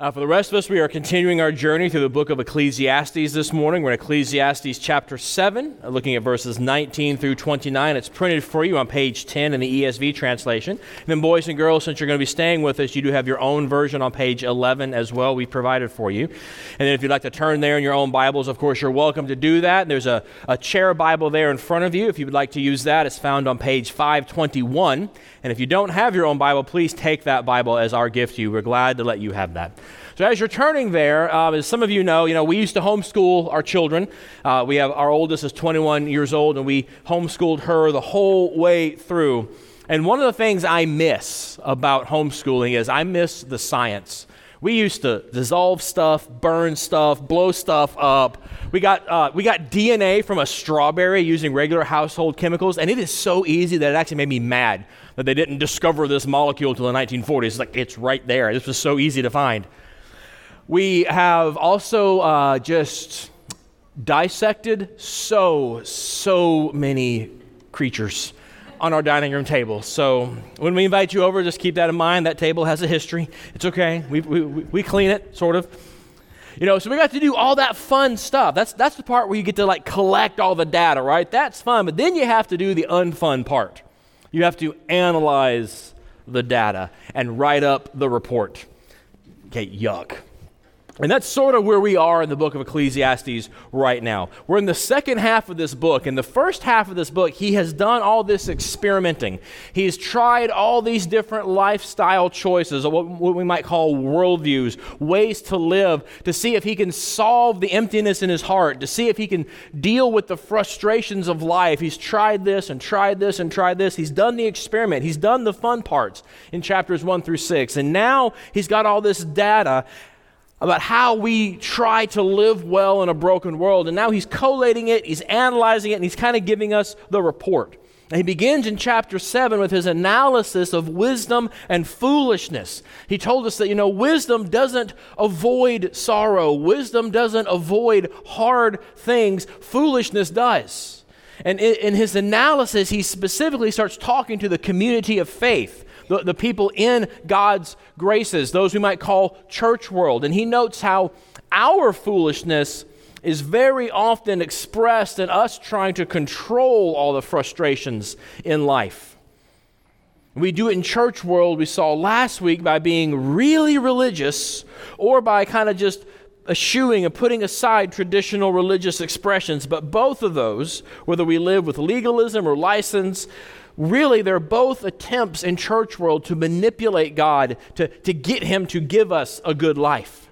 Uh, for the rest of us, we are continuing our journey through the book of Ecclesiastes this morning. We're in Ecclesiastes chapter 7, uh, looking at verses 19 through 29. It's printed for you on page 10 in the ESV translation. And then, boys and girls, since you're going to be staying with us, you do have your own version on page 11 as well. We provided for you. And then, if you'd like to turn there in your own Bibles, of course, you're welcome to do that. There's a, a chair Bible there in front of you. If you would like to use that, it's found on page 521. And if you don't have your own Bible, please take that Bible as our gift to you. We're glad to let you have that. So as you're turning there, uh, as some of you know, you know we used to homeschool our children. Uh, we have our oldest is 21 years old, and we homeschooled her the whole way through. And one of the things I miss about homeschooling is I miss the science. We used to dissolve stuff, burn stuff, blow stuff up. We got, uh, we got DNA from a strawberry using regular household chemicals, and it is so easy that it actually made me mad that they didn't discover this molecule until the 1940s. It's like, it's right there. This was so easy to find. We have also uh, just dissected so, so many creatures on our dining room table. So when we invite you over, just keep that in mind. That table has a history. It's okay. We, we, we clean it, sort of. You know, so we got to do all that fun stuff. That's, that's the part where you get to like collect all the data, right? That's fun. But then you have to do the unfun part. You have to analyze the data and write up the report. Okay, yuck. And that's sort of where we are in the book of Ecclesiastes right now. We're in the second half of this book. In the first half of this book, he has done all this experimenting. He's tried all these different lifestyle choices, or what we might call worldviews, ways to live, to see if he can solve the emptiness in his heart, to see if he can deal with the frustrations of life. He's tried this and tried this and tried this. He's done the experiment, he's done the fun parts in chapters 1 through 6. And now he's got all this data about how we try to live well in a broken world. And now he's collating it, he's analyzing it, and he's kind of giving us the report. And he begins in chapter 7 with his analysis of wisdom and foolishness. He told us that, you know, wisdom doesn't avoid sorrow, wisdom doesn't avoid hard things, foolishness does. And in his analysis, he specifically starts talking to the community of faith the, the people in God's graces, those we might call church world. And he notes how our foolishness is very often expressed in us trying to control all the frustrations in life. We do it in church world, we saw last week, by being really religious or by kind of just eschewing and putting aside traditional religious expressions. But both of those, whether we live with legalism or license, really they're both attempts in church world to manipulate God to, to get him to give us a good life.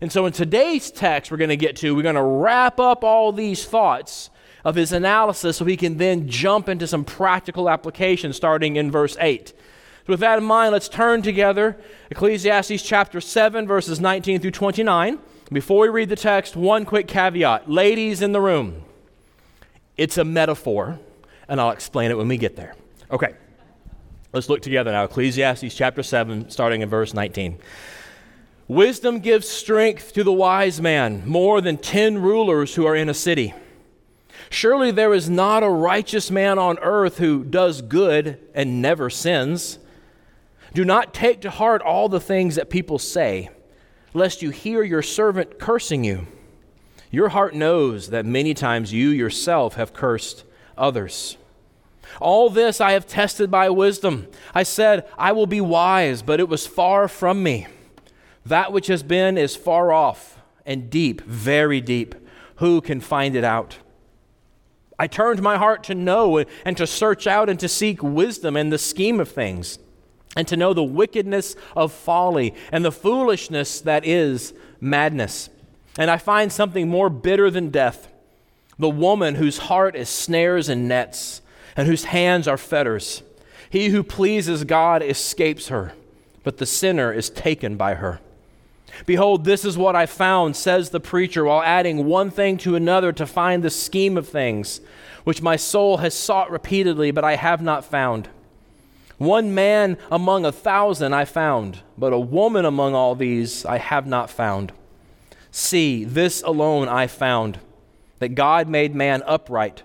And so in today's text we're going to get to, we're going to wrap up all these thoughts of his analysis so he can then jump into some practical application starting in verse 8. So with that in mind, let's turn together Ecclesiastes chapter 7 verses 19 through 29. Before we read the text, one quick caveat. Ladies in the room, it's a metaphor, and I'll explain it when we get there. Okay, let's look together now. Ecclesiastes chapter 7, starting in verse 19. Wisdom gives strength to the wise man more than ten rulers who are in a city. Surely there is not a righteous man on earth who does good and never sins. Do not take to heart all the things that people say, lest you hear your servant cursing you. Your heart knows that many times you yourself have cursed others. All this I have tested by wisdom. I said, I will be wise, but it was far from me. That which has been is far off and deep, very deep. Who can find it out? I turned my heart to know and to search out and to seek wisdom in the scheme of things, and to know the wickedness of folly and the foolishness that is madness. And I find something more bitter than death the woman whose heart is snares and nets and whose hands are fetters. He who pleases God escapes her, but the sinner is taken by her. Behold, this is what I found, says the preacher, while adding one thing to another to find the scheme of things, which my soul has sought repeatedly, but I have not found. One man among a thousand I found, but a woman among all these I have not found. See, this alone I found, that God made man upright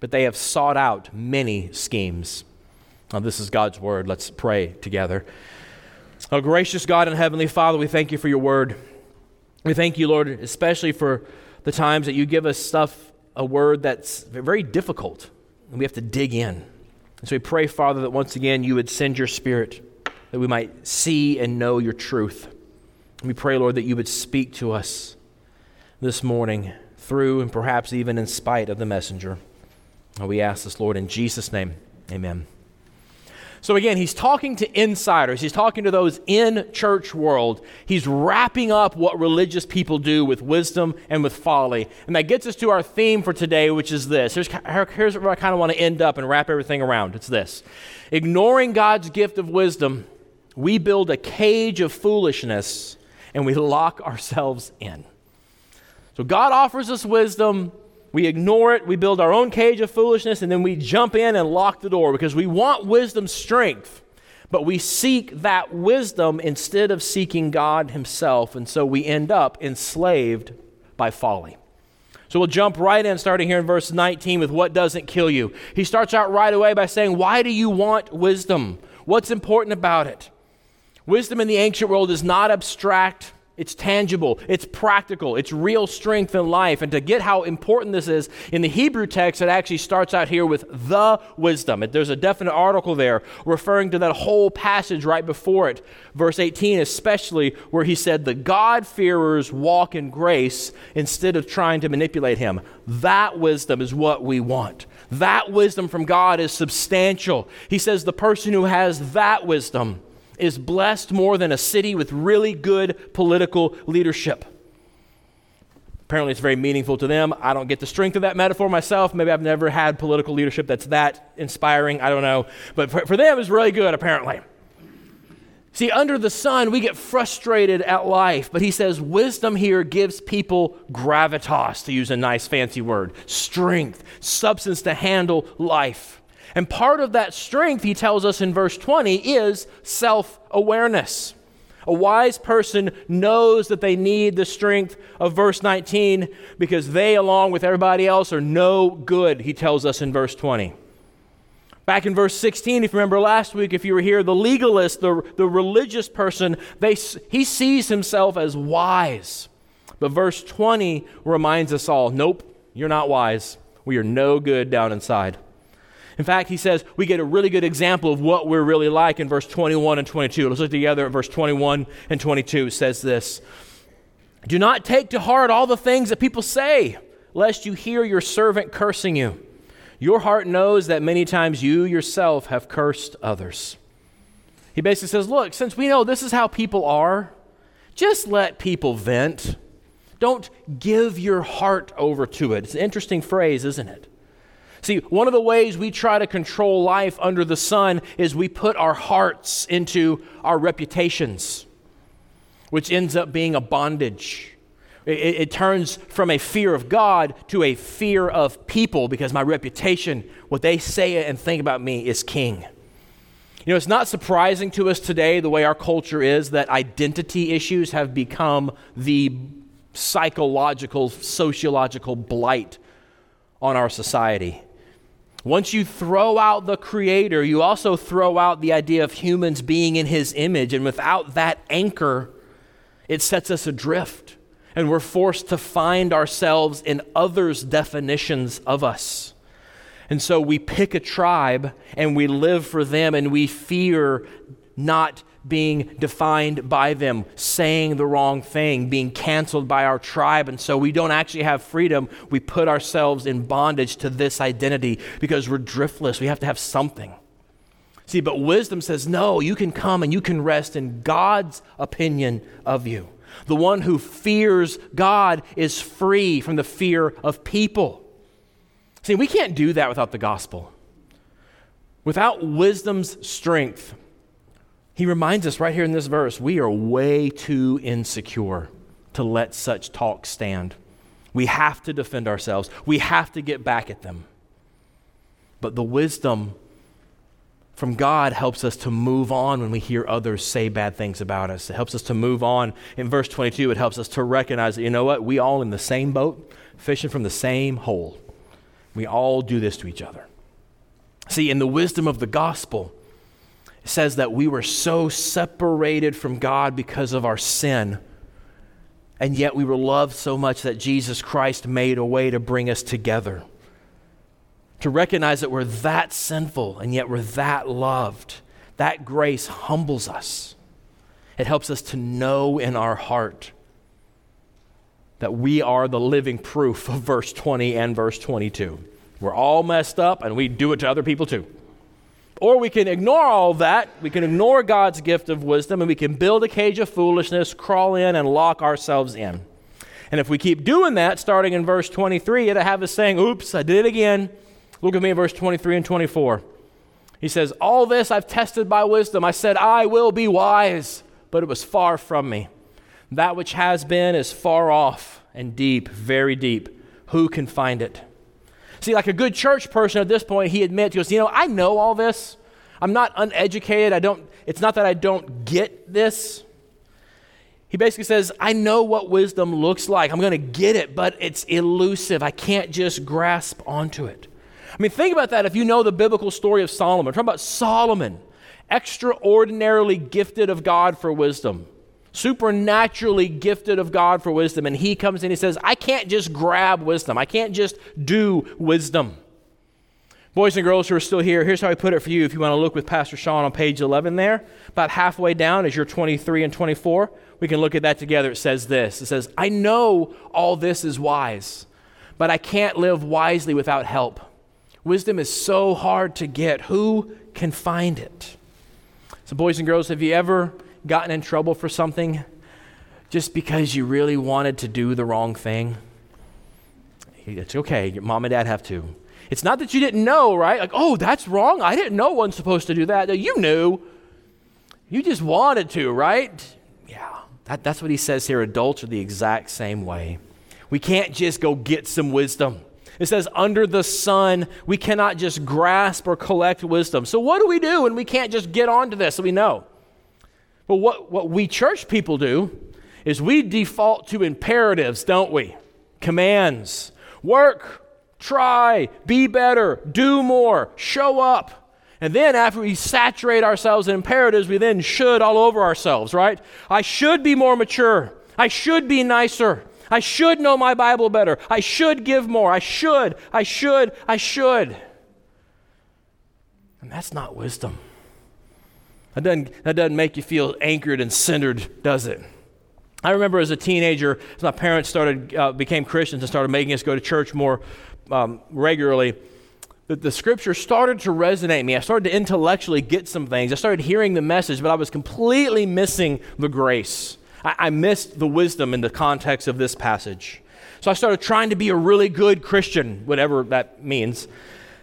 but they have sought out many schemes. Now, this is God's word. Let's pray together. Oh, gracious God and Heavenly Father, we thank you for your word. We thank you, Lord, especially for the times that you give us stuff, a word that's very difficult, and we have to dig in. And so we pray, Father, that once again you would send your Spirit, that we might see and know your truth. We pray, Lord, that you would speak to us this morning through and perhaps even in spite of the messenger. We ask this, Lord, in Jesus' name. Amen. So again, he's talking to insiders. He's talking to those in church world. He's wrapping up what religious people do with wisdom and with folly. And that gets us to our theme for today, which is this. Here's, here's where I kind of want to end up and wrap everything around. It's this. Ignoring God's gift of wisdom, we build a cage of foolishness and we lock ourselves in. So God offers us wisdom. We ignore it, we build our own cage of foolishness, and then we jump in and lock the door because we want wisdom's strength, but we seek that wisdom instead of seeking God Himself, and so we end up enslaved by folly. So we'll jump right in, starting here in verse 19 with what doesn't kill you. He starts out right away by saying, Why do you want wisdom? What's important about it? Wisdom in the ancient world is not abstract, it's tangible, it's practical, it's real strength in life. And to get how important this is, in the Hebrew text, it actually starts out here with the wisdom. There's a definite article there referring to that whole passage right before it. Verse 18, especially, where he said, The God-fearers walk in grace instead of trying to manipulate him. That wisdom is what we want. That wisdom from God is substantial. He says, The person who has that wisdom, is blessed more than a city with really good political leadership. Apparently, it's very meaningful to them. I don't get the strength of that metaphor myself. Maybe I've never had political leadership that's that inspiring. I don't know. But for, for them, it's really good, apparently. See, under the sun, we get frustrated at life, but he says wisdom here gives people gravitas, to use a nice fancy word, strength, substance to handle life. And part of that strength, he tells us in verse 20, is self awareness. A wise person knows that they need the strength of verse 19 because they, along with everybody else, are no good, he tells us in verse 20. Back in verse 16, if you remember last week, if you were here, the legalist, the, the religious person, they, he sees himself as wise. But verse 20 reminds us all nope, you're not wise. We are no good down inside. In fact, he says we get a really good example of what we're really like in verse 21 and 22. Let's look together at verse 21 and 22. It says this Do not take to heart all the things that people say, lest you hear your servant cursing you. Your heart knows that many times you yourself have cursed others. He basically says, Look, since we know this is how people are, just let people vent. Don't give your heart over to it. It's an interesting phrase, isn't it? See, one of the ways we try to control life under the sun is we put our hearts into our reputations, which ends up being a bondage. It, it, turns from a fear of God to a fear of people because my reputation, what they say and think about me, is king. You know, it's not surprising to us today, the way our culture is, that identity issues have become the psychological, sociological blight on our society. Once you throw out the Creator, you also throw out the idea of humans being in His image. And without that anchor, it sets us adrift. And we're forced to find ourselves in others' definitions of us. And so we pick a tribe and we live for them and we fear not being defined by them, saying the wrong thing, being canceled by our tribe. And so we don't actually have freedom. We put ourselves in bondage to this identity because we're driftless. We have to have something. See, but wisdom says, no, you can come and you can rest in God's opinion of you. The one who fears God is free from the fear of people. See, we can't do that without the gospel. Without wisdom's strength, he reminds us right here in this verse we are way too insecure to let such talk stand. We have to defend ourselves, we have to get back at them. But the wisdom from God helps us to move on when we hear others say bad things about us. It helps us to move on. In verse 22, it helps us to recognize that, you know what? We all in the same boat, fishing from the same hole. We all do this to each other. See, in the wisdom of the gospel, says that we were so separated from God because of our sin. And yet we were loved so much that Jesus Christ made a way to bring us together. To recognize that we're that sinful and yet we're that loved. That grace humbles us. It helps us to know in our heart that we are the living proof of verse 20 and verse 22. We're all messed up and we do it to other people too. Or we can ignore all that. We can ignore God's gift of wisdom and we can build a cage of foolishness, crawl in, and lock ourselves in. And if we keep doing that, starting in verse 23, it'll have us saying, Oops, I did it again. Look at me in verse 23 and 24. He says, All this I've tested by wisdom. I said, I will be wise, but it was far from me. That which has been is far off and deep, very deep. Who can find it? See, like a good church person at this point, he admits, he goes, You know, I know all this. I'm not uneducated. I don't, it's not that I don't get this. He basically says, I know what wisdom looks like. I'm going to get it, but it's elusive. I can't just grasp onto it. I mean, think about that if you know the biblical story of Solomon. We're talking about Solomon, extraordinarily gifted of God for wisdom supernaturally gifted of God for wisdom, and he comes in, he says, I can't just grab wisdom, I can't just do wisdom. Boys and girls who are still here, here's how I put it for you if you want to look with Pastor Sean on page 11 there. About halfway down as you're 23 and 24, we can look at that together. It says this It says, I know all this is wise, but I can't live wisely without help. Wisdom is so hard to get. Who can find it? So, boys and girls, have you ever gotten in trouble for something just because you really wanted to do the wrong thing? It's okay. Your mom and dad have to. It's not that you didn't know, right? Like, oh, that's wrong. I didn't know one's supposed to do that. You knew. You just wanted to, right? Yeah. That, that's what he says here. Adults are the exact same way. We can't just go get some wisdom. It says, under the sun, we cannot just grasp or collect wisdom. So, what do we do when we can't just get onto this so we know? But what, what we church people do is we default to imperatives, don't we? Commands. Work, try, be better, do more, show up. And then after we saturate ourselves in imperatives, we then should all over ourselves, right? I should be more mature. I should be nicer. I should know my Bible better. I should give more. I should, I should, I should. And that's not wisdom. That doesn't, that doesn't make you feel anchored and centered, does it? I remember as a teenager, as my parents started, uh, became Christians and started making us go to church more um, regularly, that the scripture started to resonate me. I started to intellectually get some things. I started hearing the message, but I was completely missing the grace. I, I missed the wisdom in the context of this passage. So I started trying to be a really good Christian, whatever that means,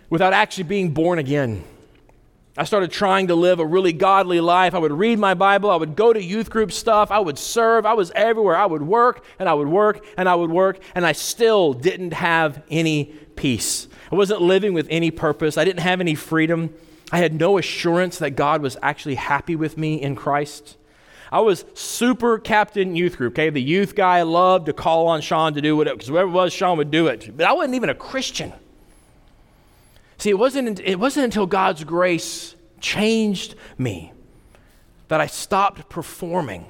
without actually being born again. I started trying to live a really godly life. I would read my Bible. I would go to youth group stuff. I would serve. I was everywhere. I would work and I would work and I would work, and I still didn't have any peace. I wasn't living with any purpose. I didn't have any freedom. I had no assurance that God was actually happy with me in Christ. I was super captain youth group, okay? The youth guy loved to call on Sean to do whatever, because whoever it was, Sean would do it. But I wasn't even a Christian. See, it wasn't, it wasn't until God's grace changed me that I stopped performing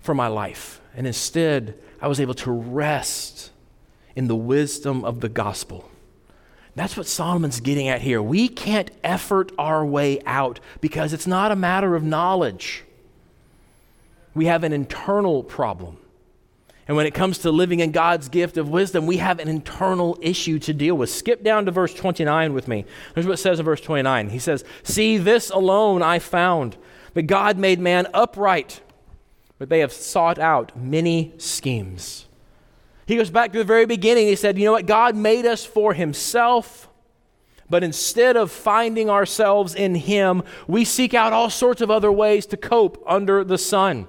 for my life. And instead, I was able to rest in the wisdom of the gospel. That's what Solomon's getting at here. We can't effort our way out because it's not a matter of knowledge. We have an internal problem. And when it comes to living in God's gift of wisdom, we have an internal issue to deal with. Skip down to verse 29 with me. Here's what it says in verse 29. He says, See, this alone I found, that God made man upright, but they have sought out many schemes. He goes back to the very beginning. He said, You know what? God made us for himself. But instead of finding ourselves in Him, we seek out all sorts of other ways to cope under the sun.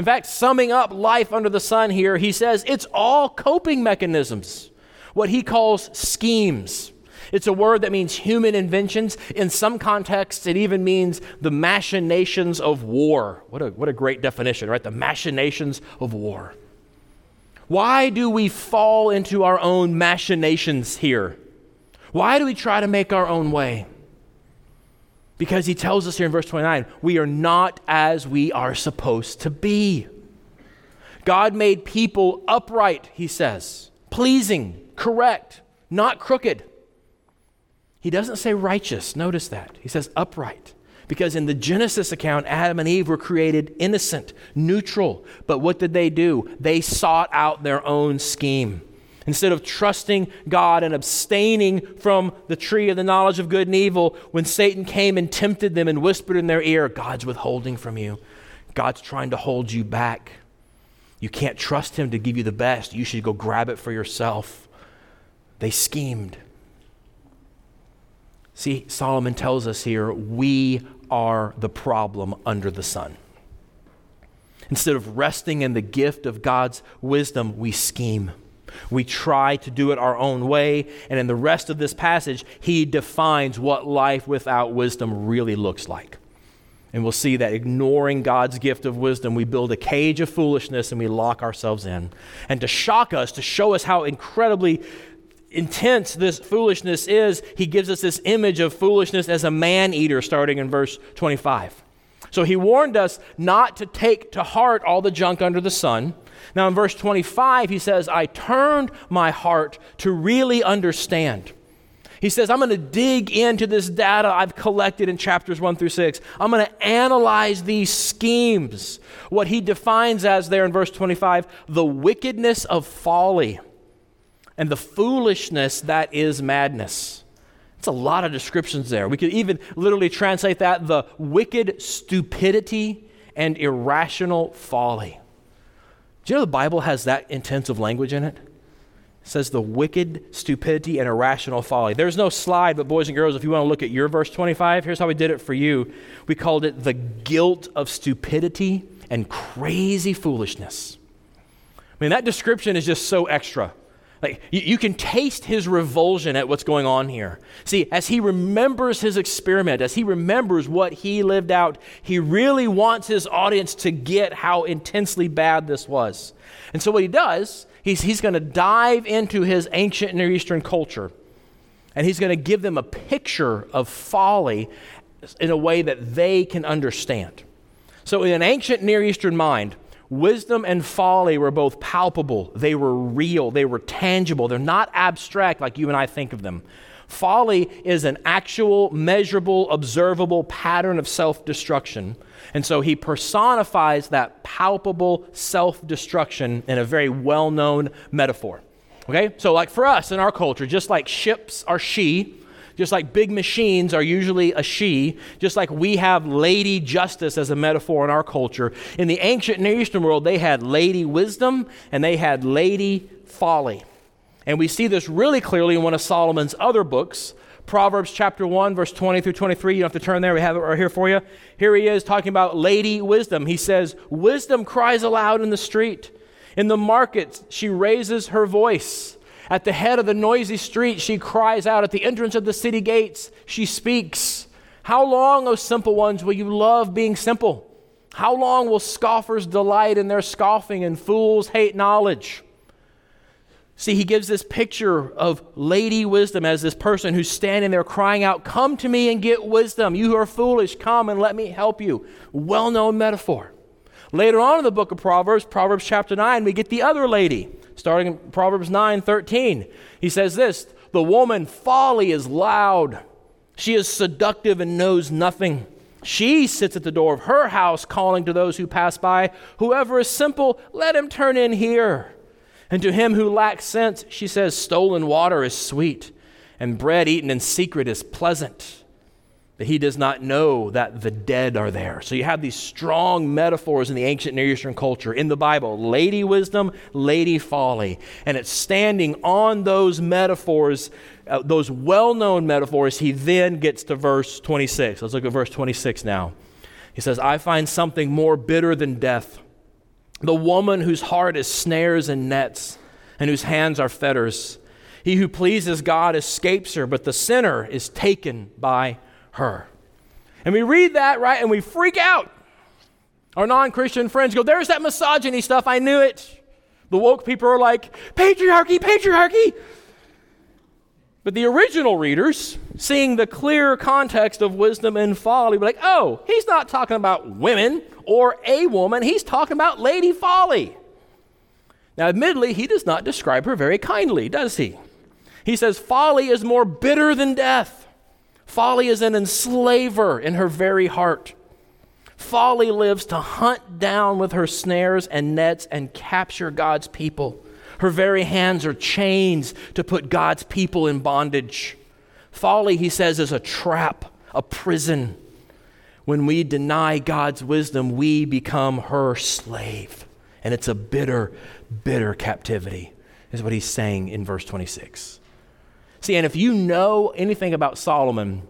In fact, summing up life under the sun here, he says it's all coping mechanisms, what he calls schemes. It's a word that means human inventions. In some contexts, it even means the machinations of war. What a, what a great definition, right? The machinations of war. Why do we fall into our own machinations here? Why do we try to make our own way? Because he tells us here in verse 29 we are not as we are supposed to be. God made people upright, he says, pleasing, correct, not crooked. He doesn't say righteous. Notice that. He says upright. Because in the Genesis account, Adam and Eve were created innocent, neutral. But what did they do? They sought out their own scheme. Instead of trusting God and abstaining from the tree of the knowledge of good and evil, when Satan came and tempted them and whispered in their ear, God's withholding from you. God's trying to hold you back. You can't trust him to give you the best. You should go grab it for yourself. They schemed. See, Solomon tells us here we are the problem under the sun. Instead of resting in the gift of God's wisdom, we scheme. We try to do it our own way. And in the rest of this passage, he defines what life without wisdom really looks like. And we'll see that ignoring God's gift of wisdom, we build a cage of foolishness and we lock ourselves in. And to shock us, to show us how incredibly intense this foolishness is, he gives us this image of foolishness as a man eater, starting in verse 25. So he warned us not to take to heart all the junk under the sun. Now, in verse 25, he says, I turned my heart to really understand. He says, I'm going to dig into this data I've collected in chapters 1 through 6. I'm going to analyze these schemes. What he defines as there in verse 25 the wickedness of folly and the foolishness that is madness. It's a lot of descriptions there. We could even literally translate that the wicked stupidity and irrational folly. Do you know the Bible has that intensive language in it? It says the wicked stupidity and irrational folly. There's no slide, but boys and girls, if you want to look at your verse 25, here's how we did it for you. We called it the guilt of stupidity and crazy foolishness. I mean, that description is just so extra. Like, you, you, can taste his revulsion at what's going on here. See, as he remembers his experiment, as he remembers what he lived out, he really wants his audience to get how intensely bad this was. And so, what he does, he's, he's going to dive into his ancient Near Eastern culture, and he's going to give them a picture of folly in a way that they can understand. So, in an ancient Near Eastern mind, Wisdom and folly were both palpable, they were real, they were tangible. They're not abstract like you and I think of them. Folly is an actual, measurable, observable pattern of self destruction. And so he personifies that palpable self destruction in a very well known metaphor. Okay? So, like for us in our culture, just like ships are she, just like big machines are usually a she, just like we have lady justice as a metaphor in our culture, in the ancient Near Eastern world, they had lady wisdom and they had lady folly. And we see this really clearly in one of Solomon's other books, Proverbs chapter 1, verse 20 through 23. You don't have to turn there, we have it right here for you. Here he is talking about lady wisdom. He says, Wisdom cries aloud in the street. In the markets, she raises her voice. At the head of the noisy street, she cries out. At the entrance of the city gates, she speaks. How long, O simple ones, will you love being simple? How long will scoffers delight in their scoffing and fools hate knowledge? See, he gives this picture of Lady Wisdom as this person who's standing there crying out, Come to me and get wisdom. You who are foolish, come and let me help you. Well known metaphor. Later on in the book of Proverbs, Proverbs chapter 9, we get the other lady starting in Proverbs 9 13. He says this The woman folly is loud, she is seductive and knows nothing. She sits at the door of her house calling to those who pass by, Whoever is simple, let him turn in here. And to him who lacks sense, she says, Stolen water is sweet, and bread eaten in secret is pleasant that he does not know that the dead are there. So you have these strong metaphors in the ancient Near Eastern culture in the Bible lady wisdom, lady folly. And it's standing on those metaphors, uh, those well known metaphors. He then gets to verse 26. Let's look at verse 26 now. He says, I find something more bitter than death. The woman whose heart is snares and nets, and whose hands are fetters. He who pleases God escapes her, but the sinner is taken by her. And we read that, right, and we freak out. Our non Christian friends go, There's that misogyny stuff. I knew it. The woke people are like, Patriarchy, patriarchy. But the original readers, seeing the clear context of wisdom and folly, were like, oh, he's not talking about women or a woman, he's talking about Lady Folly. Now, admittedly, he does not describe her very kindly, does he? He says, Folly is more bitter than death. Folly is an enslaver in her very heart. Folly lives to hunt down with her snares and nets and capture God's people. Her very hands are chains to put God's people in bondage. Folly, he says, is a trap, a prison. When we deny God's wisdom, we become her slave. And it's a bitter, bitter captivity, is what he's saying in verse 26. See, and if you know anything about Solomon,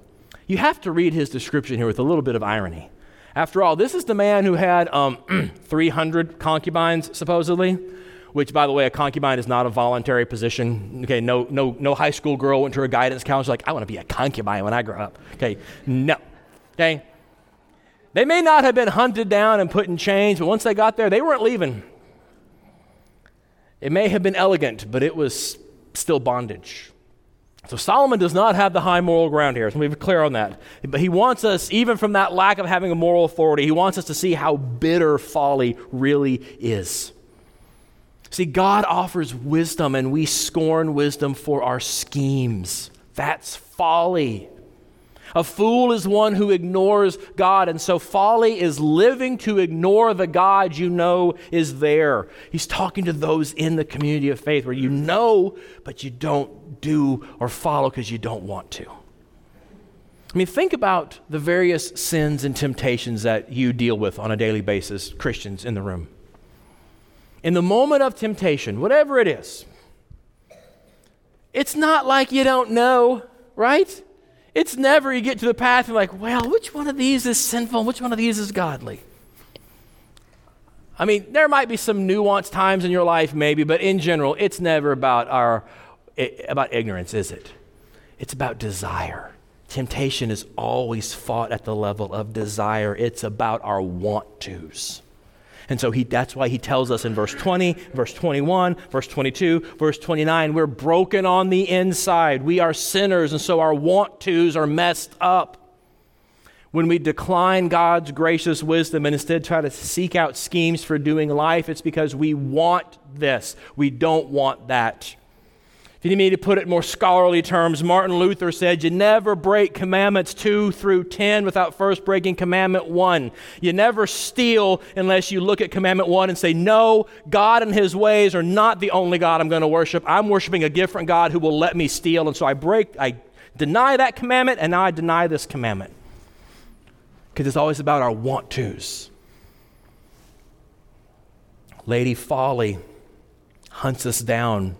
you have to read his description here with a little bit of irony. After all, this is the man who had um, 300 concubines, supposedly which, by the way, a concubine is not a voluntary position. Okay, no, no, no high school girl went to a guidance counselor like, I want to be a concubine when I grow up. Okay, no. Okay, they may not have been hunted down and put in chains, but once they got there, they weren't leaving. It may have been elegant, but it was still bondage. So Solomon does not have the high moral ground here. So we be clear on that. But he wants us, even from that lack of having a moral authority, he wants us to see how bitter folly really is. See, God offers wisdom, and we scorn wisdom for our schemes. That's folly. A fool is one who ignores God, and so folly is living to ignore the God you know is there. He's talking to those in the community of faith where you know, but you don't do or follow because you don't want to. I mean, think about the various sins and temptations that you deal with on a daily basis, Christians in the room in the moment of temptation, whatever it is, it's not like you don't know, right? It's never you get to the path and like, well, which one of these is sinful? Which one of these is godly? I mean, there might be some nuanced times in your life, maybe, but in general, it's never about our about ignorance, is it? It's about desire. Temptation is always fought at the level of desire. It's about our want tos. And so he, that's why he tells us in verse 20, verse 21, verse 22, verse 29, we're broken on the inside. We are sinners, and so our want tos are messed up. When we decline God's gracious wisdom and instead try to seek out schemes for doing life, it's because we want this. We don't want that. If you need me to put it in more scholarly terms, Martin Luther said, You never break commandments 2 through 10 without first breaking commandment 1. You never steal unless you look at commandment 1 and say, No, God and his ways are not the only God I'm going to worship. I'm worshiping a different God who will let me steal. And so I break, I deny that commandment, and now I deny this commandment. Because it's always about our want tos. Lady Folly hunts us down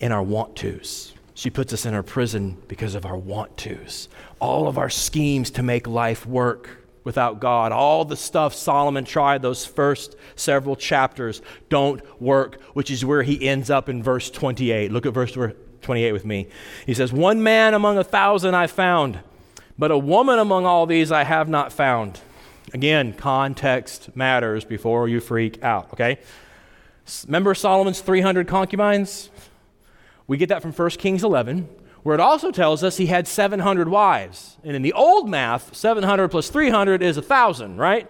in our want tos. She puts us in our prison because of our want tos. All of our schemes to make life work without God, all the stuff Solomon tried those first several chapters don't work, which is where he ends up in verse 28. Look at verse 28 with me. He says, One man among a thousand I found, but a woman among all these I have not found. Again, context matters before you freak out, okay? Remember Solomon's 300 concubines? We get that from 1 Kings 11, where it also tells us he had 700 wives. And in the old math, 700 plus 300 is 1,000, right?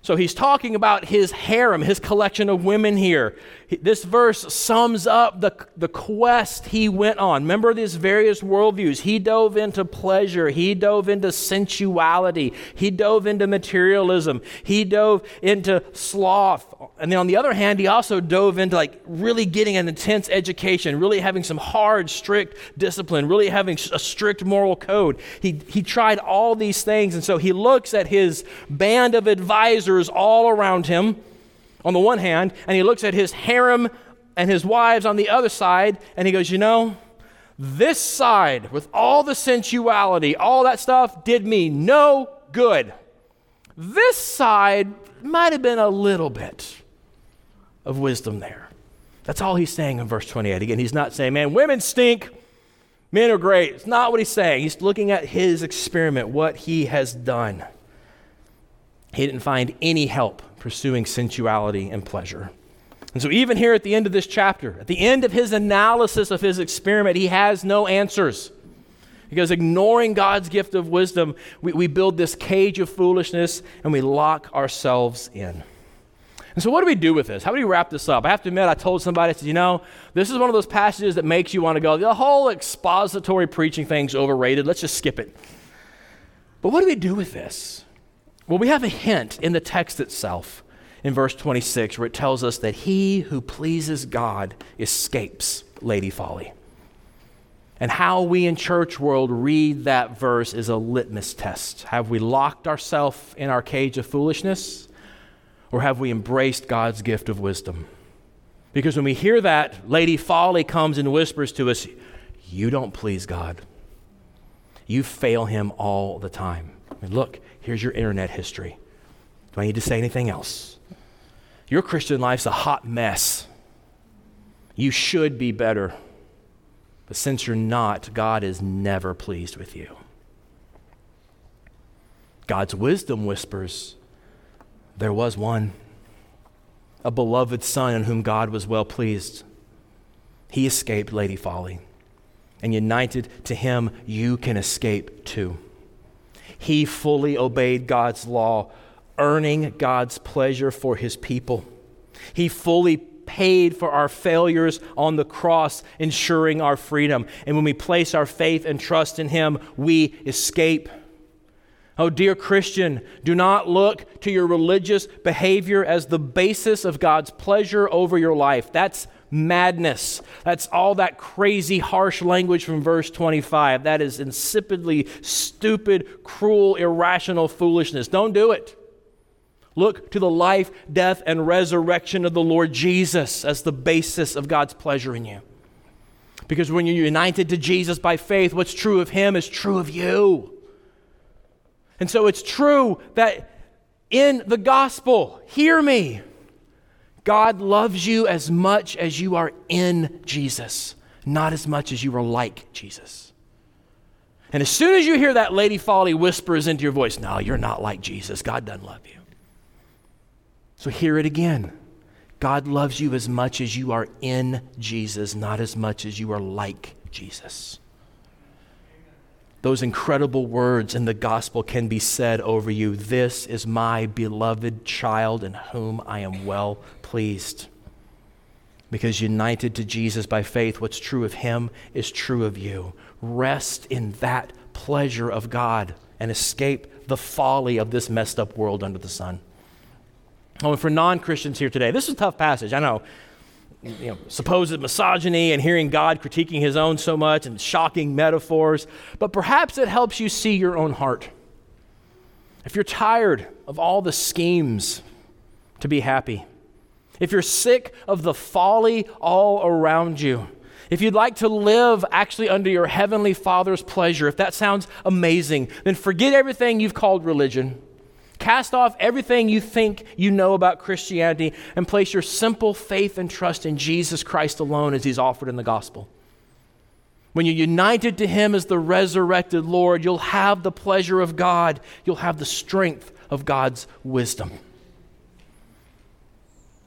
So he's talking about his harem, his collection of women here. This verse sums up the, the quest he went on. Remember these various worldviews. He dove into pleasure, he dove into sensuality, he dove into materialism, he dove into sloth. And then on the other hand, he also dove into like really getting an intense education, really having some hard, strict discipline, really having a strict moral code. He, he tried all these things. And so he looks at his band of advisors all around him on the one hand, and he looks at his harem and his wives on the other side, and he goes, You know, this side, with all the sensuality, all that stuff, did me no good. This side might have been a little bit of wisdom there. That's all he's saying in verse 28. Again, he's not saying, man, women stink, men are great. It's not what he's saying. He's looking at his experiment, what he has done. He didn't find any help pursuing sensuality and pleasure. And so, even here at the end of this chapter, at the end of his analysis of his experiment, he has no answers. Because ignoring God's gift of wisdom, we, we build this cage of foolishness and we lock ourselves in. And so, what do we do with this? How do we wrap this up? I have to admit, I told somebody, I said, you know, this is one of those passages that makes you want to go, the whole expository preaching thing's overrated. Let's just skip it. But what do we do with this? Well, we have a hint in the text itself in verse 26 where it tells us that he who pleases God escapes Lady Folly. And how we in church world read that verse is a litmus test. Have we locked ourselves in our cage of foolishness? Or have we embraced God's gift of wisdom? Because when we hear that, Lady Folly comes and whispers to us, You don't please God. You fail Him all the time. I mean, look, here's your internet history. Do I need to say anything else? Your Christian life's a hot mess. You should be better. But since you're not, God is never pleased with you. God's wisdom whispers, there was one, a beloved son in whom God was well pleased. He escaped Lady Folly, and united to him, you can escape too. He fully obeyed God's law, earning God's pleasure for his people. He fully paid for our failures on the cross, ensuring our freedom. And when we place our faith and trust in him, we escape. Oh, dear Christian, do not look to your religious behavior as the basis of God's pleasure over your life. That's madness. That's all that crazy, harsh language from verse 25. That is insipidly stupid, cruel, irrational foolishness. Don't do it. Look to the life, death, and resurrection of the Lord Jesus as the basis of God's pleasure in you. Because when you're united to Jesus by faith, what's true of Him is true of you. And so it's true that in the gospel, hear me, God loves you as much as you are in Jesus, not as much as you are like Jesus. And as soon as you hear that lady folly whispers into your voice, no, you're not like Jesus. God doesn't love you. So hear it again. God loves you as much as you are in Jesus, not as much as you are like Jesus those incredible words in the gospel can be said over you This is my beloved child in whom I am well pleased. Because united to Jesus by faith, what's true of him is true of you. Rest in that pleasure of God and escape the folly of this messed up world under the sun. Oh, and for non Christians here today, this is a tough passage. I know you know, supposed misogyny and hearing God critiquing his own so much and shocking metaphors, but perhaps it helps you see your own heart. If you're tired of all the schemes to be happy, if you're sick of the folly all around you, if you'd like to live actually under your heavenly Father's pleasure, if that sounds amazing, then forget everything you've called religion Cast off everything you think you know about Christianity and place your simple faith and trust in Jesus Christ alone as He's offered in the gospel. When you're united to Him as the resurrected Lord, you'll have the pleasure of God, you'll have the strength of God's wisdom.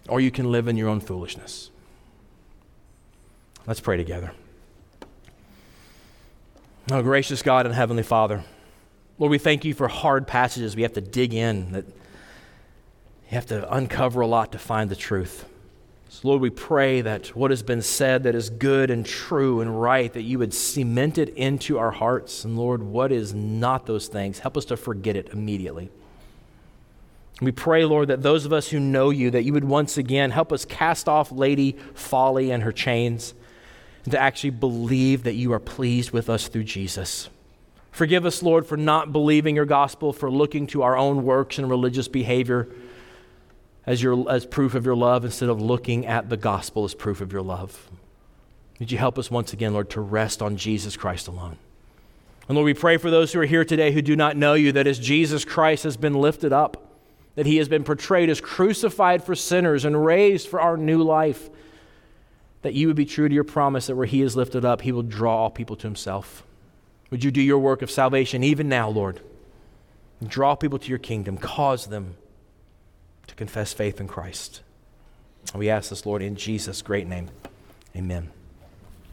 Or you can live in your own foolishness. Let's pray together. Oh, gracious God and Heavenly Father. Lord, we thank you for hard passages. We have to dig in, that you have to uncover a lot to find the truth. So, Lord, we pray that what has been said that is good and true and right, that you would cement it into our hearts. And, Lord, what is not those things, help us to forget it immediately. We pray, Lord, that those of us who know you, that you would once again help us cast off Lady Folly and her chains, and to actually believe that you are pleased with us through Jesus. Forgive us, Lord, for not believing your gospel, for looking to our own works and religious behavior as, your, as proof of your love instead of looking at the gospel as proof of your love. Would you help us once again, Lord, to rest on Jesus Christ alone? And Lord, we pray for those who are here today who do not know you, that as Jesus Christ has been lifted up, that he has been portrayed as crucified for sinners and raised for our new life, that you would be true to your promise that where he is lifted up, he will draw all people to himself. Would you do your work of salvation even now, Lord? Draw people to your kingdom, cause them to confess faith in Christ. We ask this, Lord, in Jesus' great name. Amen.